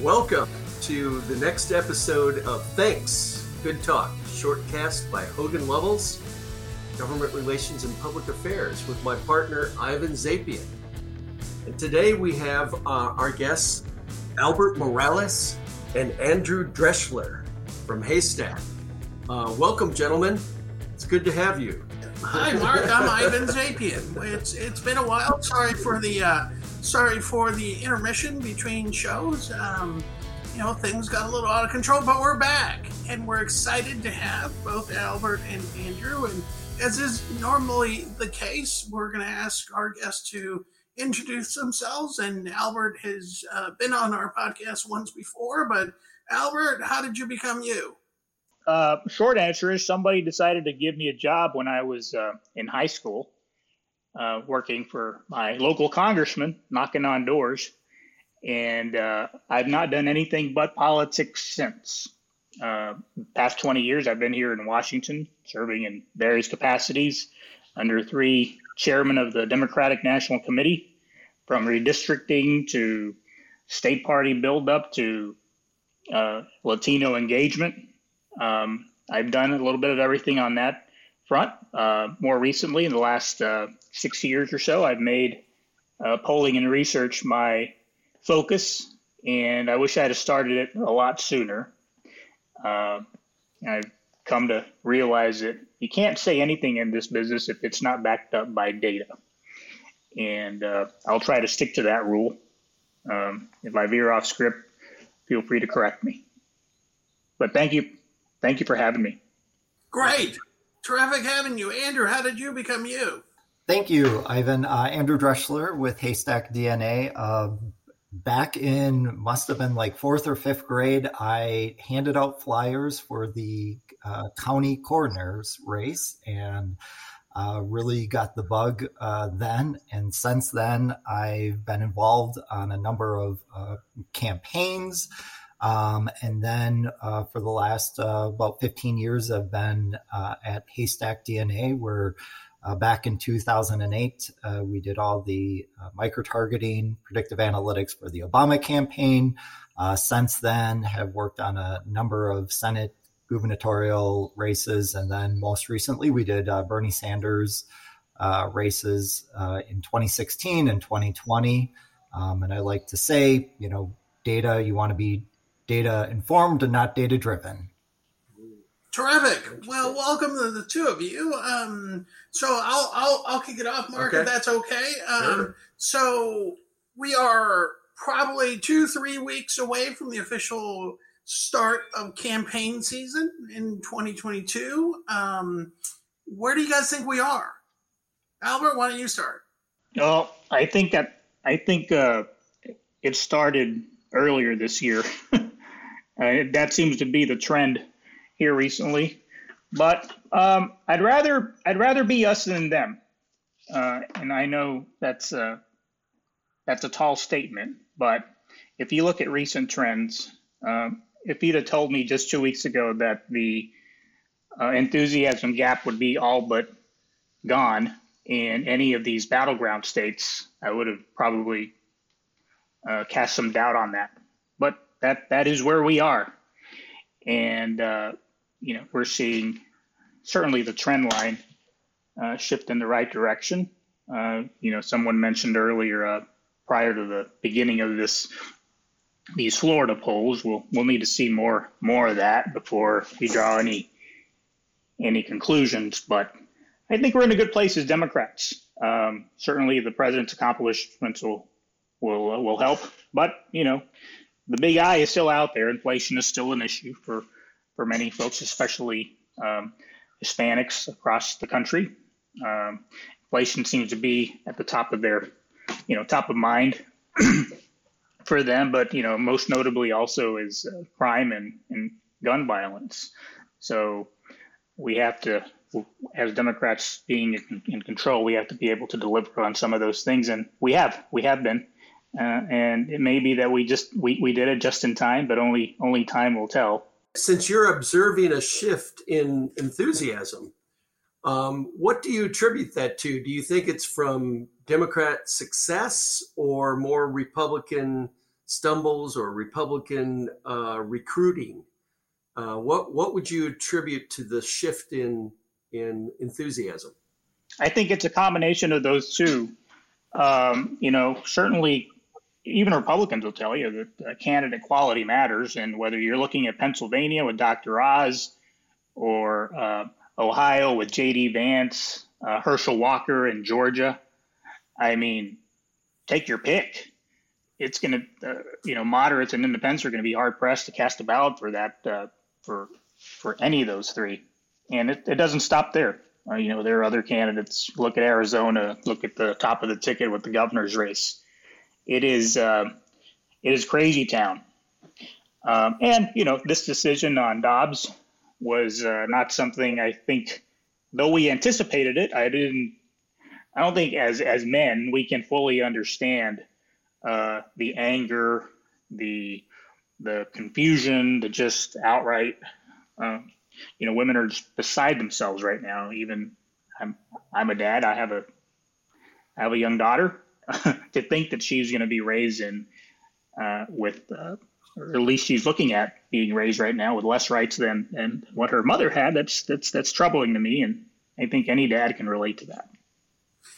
Welcome to the next episode of Thanks, Good Talk, shortcast by Hogan Lovells, Government Relations and Public Affairs, with my partner Ivan Zapien. And today we have uh, our guests, Albert Morales and Andrew Drechsler from Haystaq. Uh, welcome, gentlemen. It's good to have you. Hi, Mark. I'm Ivan Zapien. It's it's been a while. Sorry for the uh, sorry for the intermission between shows. Um, you know, things got a little out of control, but we're back, and we're excited to have both Albert and Andrew. And as is normally the case, we're going to ask our guests to introduce themselves. And Albert has uh, been on our podcast once before, but Albert, how did you become you? Uh, short answer is somebody decided to give me a job when I was uh, in high school, uh, working for my local congressman, knocking on doors. And uh, I've not done anything but politics since. Uh, past 20 years, I've been here in Washington, serving in various capacities under three chairmen of the Democratic National Committee, from redistricting to state party buildup to uh, Latino engagement um, I've done a little bit of everything on that front. Uh, more recently, in the last uh, six years or so, I've made uh, polling and research my focus, and I wish I had started it a lot sooner. Uh, I've come to realize that you can't say anything in this business if it's not backed up by data. And uh, I'll try to stick to that rule. Um, if I veer off script, feel free to correct me. But thank you Thank you for having me. Great. Terrific having you. Andrew, how did you become you? Thank you, Ivan. Uh, Andrew Drechsler with Haystaq DNA. Uh, back in, must have been like fourth or fifth grade, I handed out flyers for the uh, county coroner's race and uh, really got the bug uh, then. And since then, I've been involved on a number of uh, campaigns. Um, and then uh, for the last uh, about 15 years, I've been uh, at Haystaq DNA, where uh, back in 2008, uh, we did all the uh, micro targeting, predictive analytics for the Obama campaign. since then, have worked on a number of Senate gubernatorial races, and then most recently, we did Bernie Sanders races in 2016 and 2020. Um, and I like to say, you know, data, you want to be data informed and not data driven. Terrific. Well, welcome to the two of you. Um, so I'll, I'll I'll kick it off, Mark, okay. if that's okay. Um, sure. So we are probably two three weeks away from the official start of campaign season in 2022. Um, where do you guys think we are? Albert, why don't you start? Well, I think that I think uh, it started earlier this year. Uh, that seems to be the trend here recently. But um, I'd rather I'd rather be us than them, uh, and I know that's a, that's a tall statement. But if you look at recent trends, um, if you'd have told me just two weeks ago that the uh, enthusiasm gap would be all but gone in any of these battleground states, I would have probably uh, cast some doubt on that that that is where we are, and uh, you know we're seeing certainly the trend line uh, shift in the right direction. Uh, you know, someone mentioned earlier uh, prior to the beginning of this these Florida polls. We'll we'll need to see more more of that before we draw any any conclusions. But I think we're in a good place as Democrats. Um, certainly, the president's accomplishments will will uh, will help. But you know, the big I is still out there. Inflation is still an issue for for many folks, especially um, Hispanics across the country. Um, inflation seems to be at the top of their, you know, top of mind for them. But you know, most notably also is uh, crime and, and gun violence. So we have to, as Democrats being in, in control, we have to be able to deliver on some of those things, and we have. We have been. Uh, and it may be that we just we, we did it just in time, but only only time will tell. Since you're observing a shift in enthusiasm, um, what do you attribute that to? Do you think it's from Democrat success or more Republican stumbles or Republican uh, recruiting. Uh, what what would you attribute to the shift in in enthusiasm? I think it's a combination of those two. Um, you know, certainly, even Republicans will tell you that uh, candidate quality matters, and whether you're looking at Pennsylvania with Dr. Oz or uh, Ohio with J.D. Vance, uh, Herschel Walker in Georgia, I mean, take your pick. It's going to, uh, you know, moderates and independents are going to be hard pressed to cast a ballot for that uh, for for any of those three, and it, it doesn't stop there. Uh, you know, there are other candidates. Look at Arizona. Look at the top of the ticket with the governor's race. It is uh, it is crazy town. Um, and you know, this decision on Dobbs was uh, not something I think, though we anticipated it. I didn't. I don't think as as men we can fully understand uh, the anger, the the confusion, the just outright uh, you know, women are just beside themselves right now. Even I'm, I'm a dad. I have a, I have a young daughter. to think that she's going to be raised in, uh, with, uh, or at least she's looking at being raised right now with less rights than than what her mother had. That's that's that's troubling to me, and I think any dad can relate to that.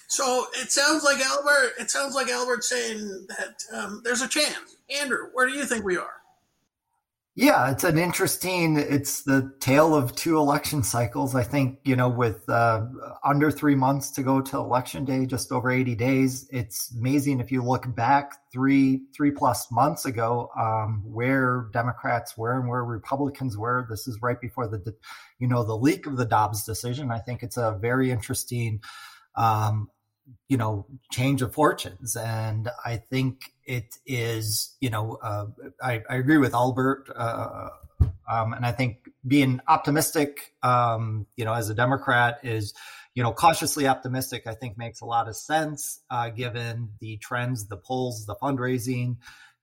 So it sounds like Albert. It sounds like Albert saying that um, there's a chance. Andrew, where do you think we are? Yeah, it's an interesting. It's the tale of two election cycles. I think you know, with uh, under three months to go to election day, just over eighty days. It's amazing if you look back three three plus months ago, um, where Democrats were and where Republicans were. This is right before the, you know, the leak of the Dobbs decision. I think it's a very interesting um, you know change of fortunes. And i think it is you know uh, I, I, agree with albert uh, um, and i think being optimistic um, you know as a democrat is you know cautiously optimistic i think makes a lot of sense uh, given the trends the polls the fundraising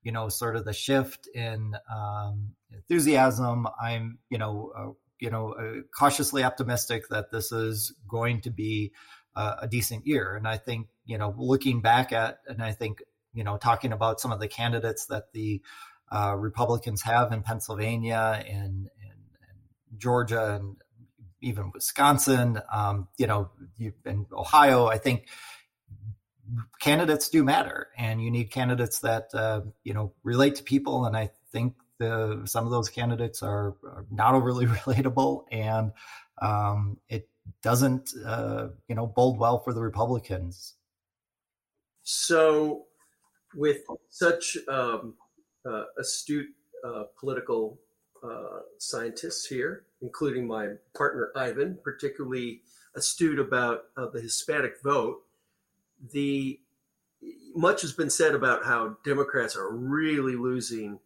you know sort of the shift in um, enthusiasm. I'm you know uh, you know uh, cautiously optimistic that this is going to be uh, a decent year. And I think, you know, looking back at, and I think, you know, talking about some of the candidates that the uh, Republicans have in Pennsylvania and, and, and Georgia and even Wisconsin, um, you know, in Ohio, I think candidates do matter, and you need candidates that uh, you know relate to people. And I think the some of those candidates are, are not overly relatable, and um, it doesn't uh, you know bode well for the Republicans. So, with such um, uh, astute uh, political uh, scientists here, including my partner Ivan, particularly astute about uh, the Hispanic vote, the much has been said about how Democrats are really losing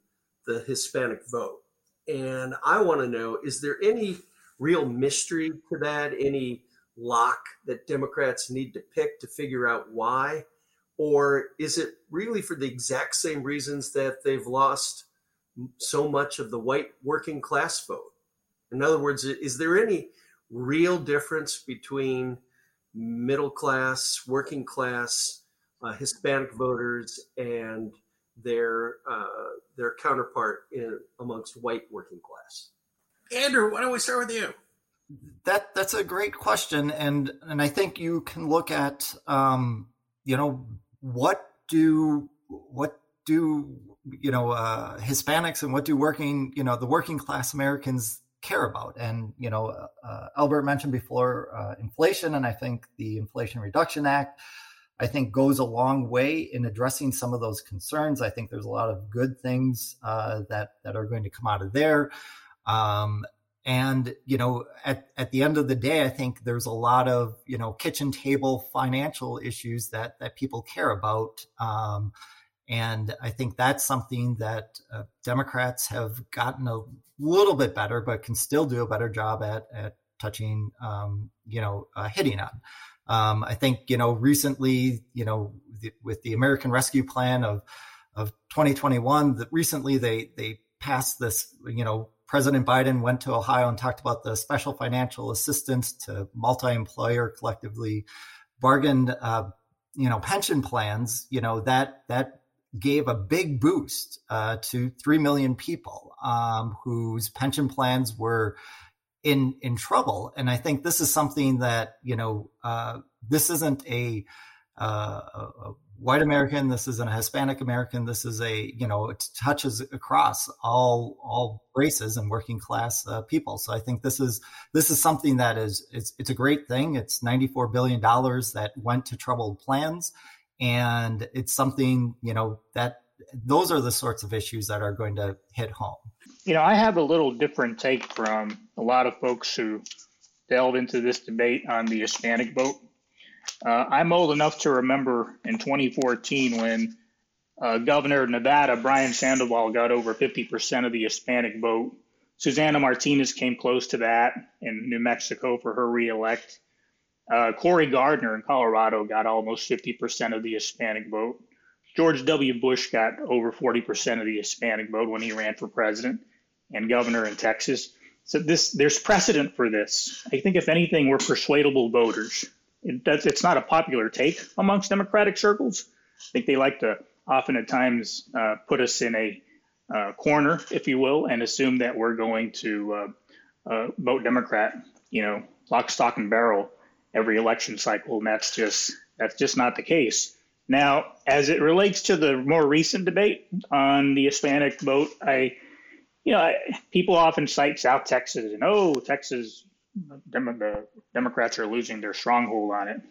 the Hispanic vote. And I want to know is there any real mystery to that, any lock that Democrats need to pick to figure out why? Or is it really for the exact same reasons that they've lost so much of the white working class vote? In other words, is there any real difference between middle class, working class, uh, Hispanic voters and their uh, their counterpart in, amongst white working class? Andrew, why don't we start with you? That that's a great question, and and I think you can look at um, you know what do what do you know uh, Hispanics and what do working you know the working class Americans care about, and you know uh, uh Albert mentioned before uh, inflation, and I think the Inflation Reduction Act. I think goes a long way in addressing some of those concerns. I think there's a lot of good things uh, that that are going to come out of there. Um, and you know at, at the end of the day i think there's a lot of you know kitchen table financial issues that that people care about. Um, and i think that's something that uh, democrats have gotten a little bit better but can still do a better job at at touching um, you know uh, hitting on. Um, i think you know recently you know the, with the american rescue plan of of 2021 that recently they they passed this you know President Biden went to Ohio and talked about the special financial assistance to multi-employer collectively bargained, uh, you know, pension plans. You know that that gave a big boost uh, to 3 million people um, whose pension plans were in in trouble and i think this is something that you know uh, this isn't a, uh, a, white american this isn't a hispanic american this is a you know it touches across all all races and working class uh, people. So i think this is this is something that is it's, it's a great thing. It's 94 billion dollars that went to troubled plans. And it's something you know that those are the sorts of issues that are going to hit home. You know i have a little different take from a lot of folks who delve into this debate on the hispanic vote uh, i'm old enough to remember in 2014 when uh, governor of nevada brian sandoval got over 50% of the hispanic vote susana martinez came close to that in new mexico for her reelect uh, Cory Gardner in Colorado got almost 50% of the Hispanic vote. George W. Bush got over 40% of the Hispanic vote when he ran for president and governor in Texas. So this there's precedent for this. I think if anything, we're persuadable voters. It, that's, it's not a popular take amongst Democratic circles. I think they like to often at times uh, put us in a uh, corner, if you will, and assume that we're going to uh, uh vote Democrat, you know, lock, stock, and barrel every election cycle, and that's just that's just not the case. Now, as it relates to the more recent debate on the Hispanic vote, I, you know, I, people often cite South Texas and oh, Texas, the Democrats are losing their stronghold on it.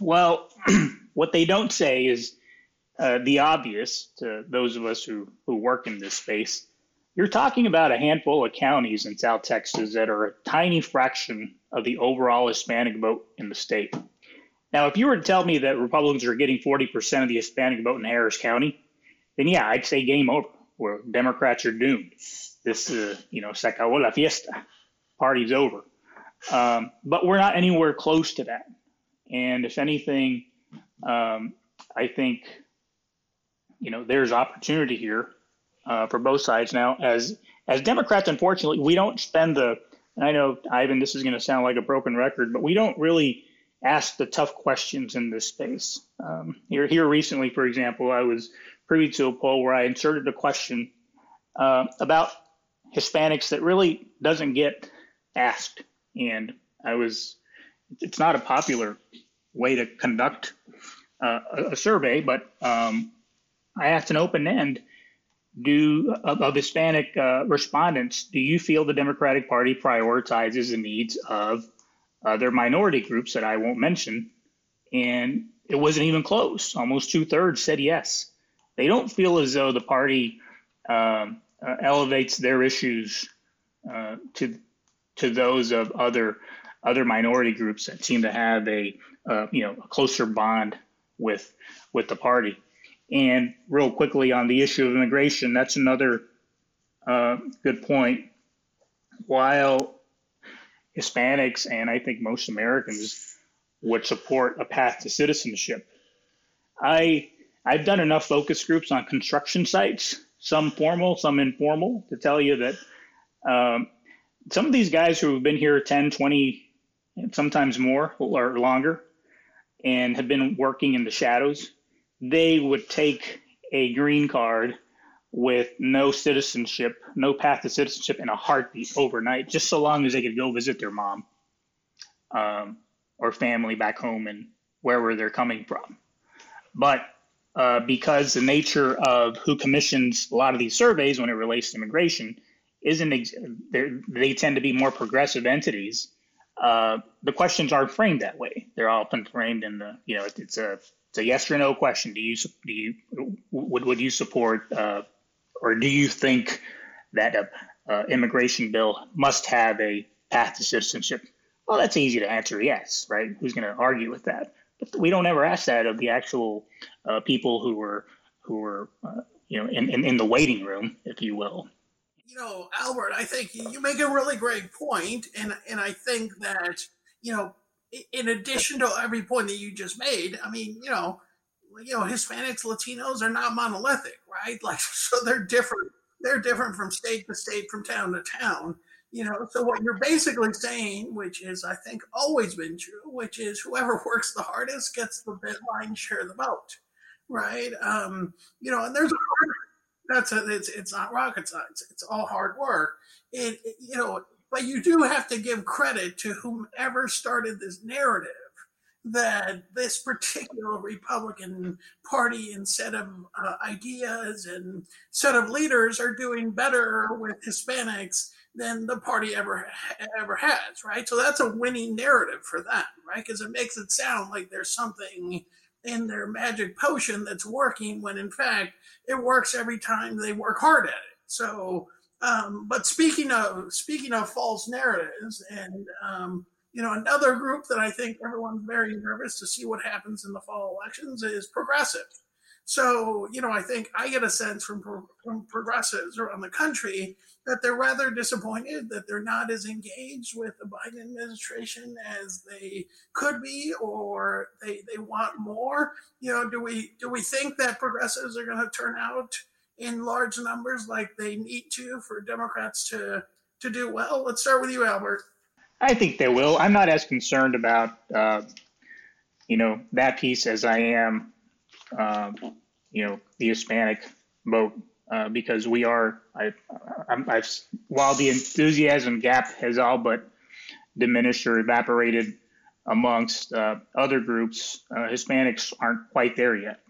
Well, what they don't say is uh, the obvious to those of us who who work in this space. You're talking about a handful of counties in South Texas that are a tiny fraction of the overall Hispanic vote in the state. Now, if you were to tell me that Republicans are getting 40% of the Hispanic vote in Harris County, then yeah, I'd say game over, where Democrats are doomed. This, uh, you know, se acabó la fiesta. Party's over. Um, but we're not anywhere close to that. And if anything, um, I think, you know, there's opportunity here uh, for both sides. Now, as as Democrats, unfortunately, we don't spend the and I know, Ivan, this is going to sound like a broken record, but we don't really ask the tough questions in this space. Um, here, here recently, for example, I was privy to a poll where I inserted a question uh, about Hispanics that really doesn't get asked. And I was, it's not a popular way to conduct uh, a, survey, but um, I asked an open end do of, of Hispanic uh, respondents, do you feel the Democratic Party prioritizes the needs of other minority groups that I won't mention? And it wasn't even close. Almost two thirds said yes. They don't feel as though the party um, uh, elevates their issues uh, to to those of other other minority groups that seem to have a uh, you know a closer bond with with the party. And real quickly on the issue of immigration, that's another uh, good point. While Hispanics and I think most Americans would support a path to citizenship, I I've done enough focus groups on construction sites, some formal, some informal, to tell you that um, some of these guys who have been here 10, 20, sometimes more or longer, and have been working in the shadows they would take a green card with no citizenship, no path to citizenship in a heartbeat overnight, just so long as they could go visit their mom um, or family back home and wherever they're coming from. But uh, because the nature of who commissions a lot of these surveys when it relates to immigration isn't, ex- they tend to be more progressive entities. Uh, the questions aren't framed that way. They're often framed in the, you know, it's a it's a yes or no question. Do you do you would would you support uh, or do you think that a, a, immigration bill must have a path to citizenship? Well, that's easy to answer. Yes, right? Who's going to argue with that? But we don't ever ask that of the actual uh, people who were who were uh, you know in, in in the waiting room, if you will. You know, Albert, I think you make a really great point, and and I think that you know in addition to every point that you just made, I mean, you know, you know, Hispanics, Latinos are not monolithic, right? Like, so they're different. They're different from state to state, from town to town. You know, so what you're basically saying, which is, I think, always been true, which is whoever works the hardest gets the bit line share the vote, right? Um, you know, and there's a that's a, it's it's not rocket science. It's all hard work. It, you know, but you do have to give credit to whomever started this narrative that this particular Republican Party and set of uh, ideas and set of leaders are doing better with Hispanics than the party ever ever has, right? So that's a winning narrative for them, right? Because it makes it sound like there's something in their magic potion that's working when in fact it works every time they work hard at it. So, um, but speaking of speaking of false narratives and um, you know, another group that I think everyone's very nervous to see what happens in the fall elections is progressive. So, you know, I think I get a sense from, from progressives around the country that they're rather disappointed that they're not as engaged with the Biden administration as they could be, or they, they want more. You know, do we do we think that progressives are going to turn out in large numbers like they need to for Democrats to to do well? Let's start with you, Albert. I think they will. I'm not as concerned about uh, you know that piece as I am, um, you know, the Hispanic vote uh, because we are. I, I've while the enthusiasm gap has all but diminished or evaporated amongst uh, other groups, uh, Hispanics aren't quite there yet.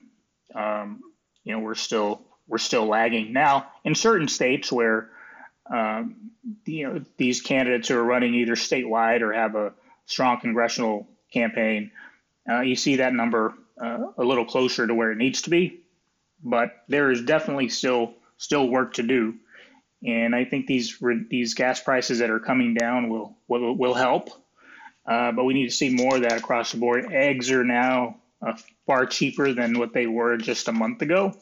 Um, you know, we're still we're still lagging now in certain states where um, you know, these candidates who are running either statewide or have a strong congressional campaign, uh, you see that number uh, a little closer to where it needs to be. But there is definitely still still work to do, and I think these these gas prices that are coming down will will, will help. Uh, but we need to see more of that across the board. Eggs are now uh, far cheaper than what they were just a month ago,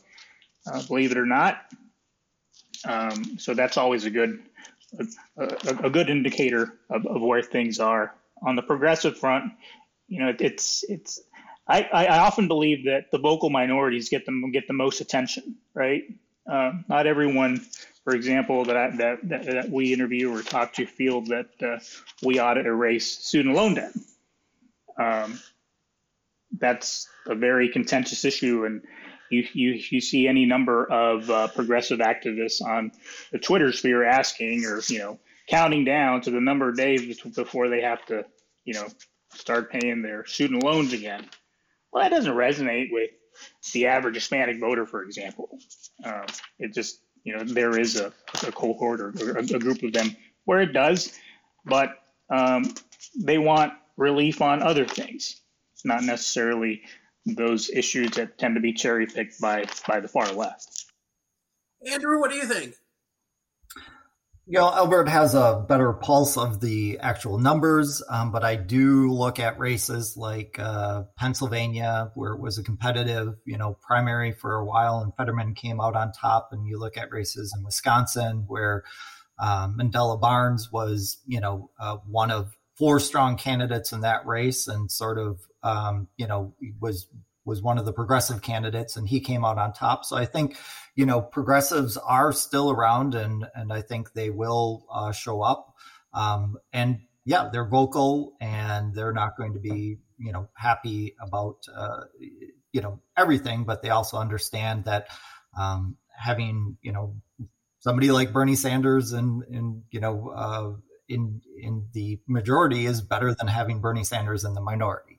uh, believe it or not. Um, so that's always a good a, a, good indicator of, of where things are. On the progressive front, you know, it's it's I, I often believe that the vocal minorities get them get the most attention, right? Uh, not everyone, for example, that, I, that, that that we interview or talk to feel that uh, we ought to erase student loan debt. Um, that's a very contentious issue, and you, you, you see any number of uh, progressive activists on the Twitter sphere asking or, you know, counting down to the number of days before they have to, you know, start paying their student loans again. Well, that doesn't resonate with the average Hispanic voter, for example. Um, it just, you know, there is a, a cohort or, or a, a, group of them where it does, but um, they want relief on other things, not necessarily those issues that tend to be cherry picked by by the far left. Andrew, what do you think? You know, Albert has a better pulse of the actual numbers, um, but I do look at races like uh, Pennsylvania, where it was a competitive, you know, primary for a while, and Fetterman came out on top. And you look at races in Wisconsin, where um, Mandela Barnes was, you know, uh, one of four strong candidates in that race, and sort of um, you know, was was one of the progressive candidates, and he came out on top. So I think, you know, progressives are still around, and and I think they will uh, show up. Um, and yeah, they're vocal, and they're not going to be, you know, happy about, uh, you know, everything, but they also understand that um, having, you know, somebody like Bernie Sanders and and you know. Uh, in in the majority is better than having Bernie Sanders in the minority.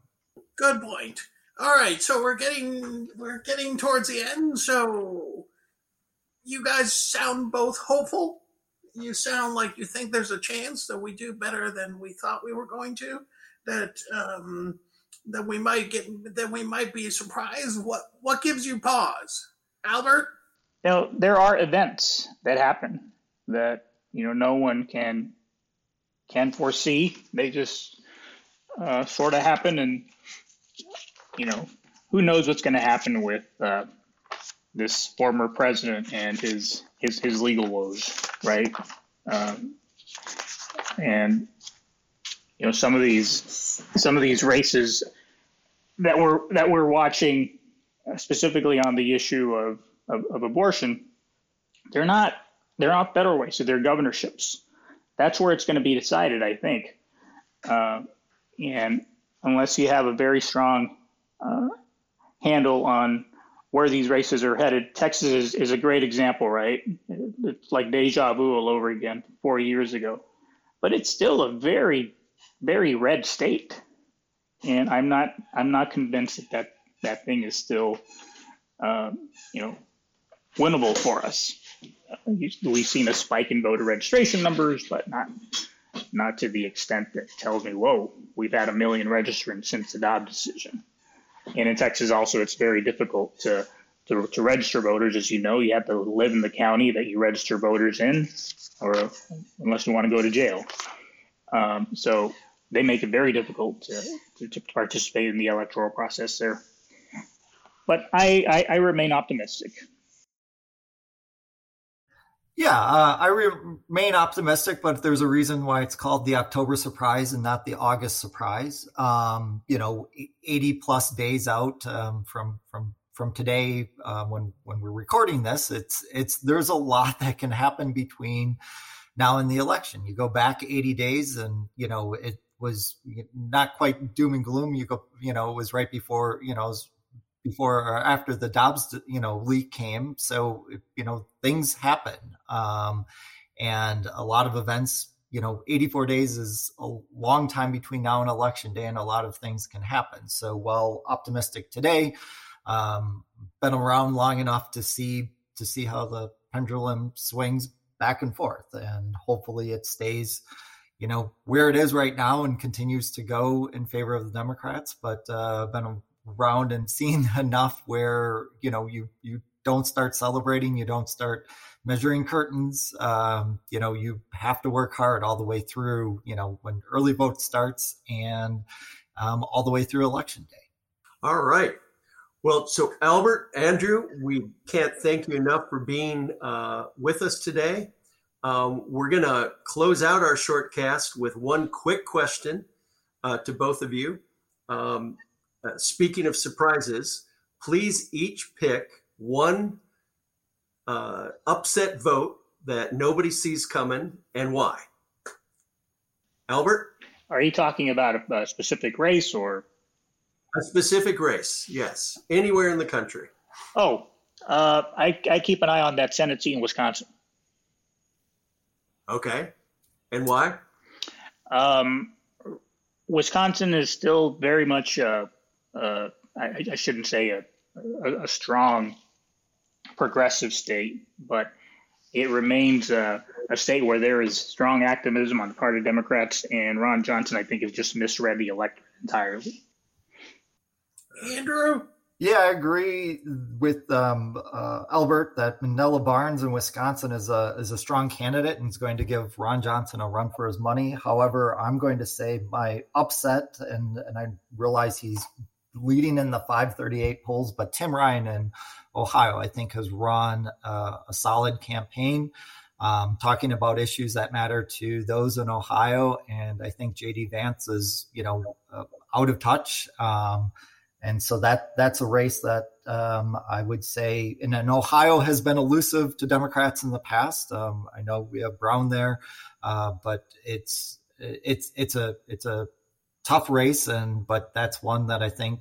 Good point. All right, so we're getting we're getting towards the end. So you guys sound both hopeful. You sound like you think there's a chance that we do better than we thought we were going to. That um, that we might get that we might be surprised. What what gives you pause, Albert? You know, there are events that happen that you know no one can can foresee. They just uh, sort of happen, and you know, who knows what's going to happen with uh, this former president and his his his legal woes, right? Um, and you know, some of these some of these races that we're that we're watching, uh, specifically on the issue of, of, of abortion, they're not they're not federal races; they're governorships. That's where it's going to be decided, I think. Uh, and unless you have a very strong uh, handle on where these races are headed. Texas is, is a great example, right? It's like deja vu all over again, four years ago, but it's still a very, very red state, and I'm not I'm not convinced that that, that thing is still, um, you know, winnable for us. We've seen a spike in voter registration numbers, but not not to the extent that tells me, whoa, we've had a million registrants since the Dobbs decision. And in Texas, also, it's very difficult to, to, to register voters. As you know, you have to live in the county that you register voters in, or unless you want to go to jail. Um, so they make it very difficult to, to, to, participate in the electoral process there. But I, I, I remain optimistic. Yeah, uh, I remain optimistic, but there's a reason why it's called the October surprise and not the August surprise. Um, you know, 80 plus days out um, from from from today uh, when when we're recording this, it's it's there's a lot that can happen between now and the election. You go back 80 days, and you know it was not quite doom and gloom. You go, you know, it was right before you know before or after the Dobbs, you know, leak came. So, you know, things happen. Um, and a lot of events, you know, 84 days is a long time between now and election day, and a lot of things can happen. So, while optimistic today, um, been around long enough to see to see how the pendulum swings back and forth, and hopefully it stays, you know, where it is right now and continues to go in favor of the Democrats. But uh, been around and seen enough where you know you you don't start celebrating, you don't start measuring curtains. Um, you know, you have to work hard all the way through. You know, when early vote starts and um, all the way through election day. All right. Well, so Albert, Andrew, we can't thank you enough for being uh, with us today. Um, we're going to close out our short cast with one quick question uh, to both of you. Um, uh, speaking of surprises, please each pick one uh, upset vote that nobody sees coming and why. Albert? Are you talking about a, a specific race or? A specific race, yes. Anywhere in the country. Oh, uh, I, I keep an eye on that Senate seat in Wisconsin. Okay. And why? Um, Wisconsin is still very much uh, uh, I, I, shouldn't say a, a, a, strong progressive state, but it remains a, a, state where there is strong activism on the part of Democrats, and Ron Johnson, I think, has just misread the electorate entirely. Andrew? Yeah, I agree with um, uh, Albert that Mandela Barnes in Wisconsin is a is a strong candidate and is going to give Ron Johnson a run for his money. However, I'm going to say my upset, and and I realize he's leading in the 538 polls, but Tim Ryan in Ohio, I think, has run uh, a solid campaign. Um, talking about issues that matter to those in Ohio, and I think JD Vance is, you know, uh, out of touch, um, and so that that's a race that um, I would say, and, Ohio has been elusive to Democrats in the past. Um, I know we have Brown there, uh, but it's it's it's a it's a tough race, and but that's one that I think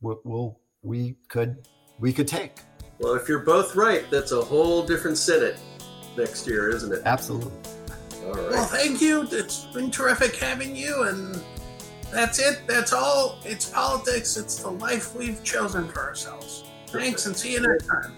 we'll, we'll we could we could take. Well, if you're both right, that's a whole different Senate next year, isn't it? Absolutely. All right. Well, thank you. It's been terrific having you, and that's it. That's all. It's politics. It's the life we've chosen for ourselves. Thanks, and see you next time.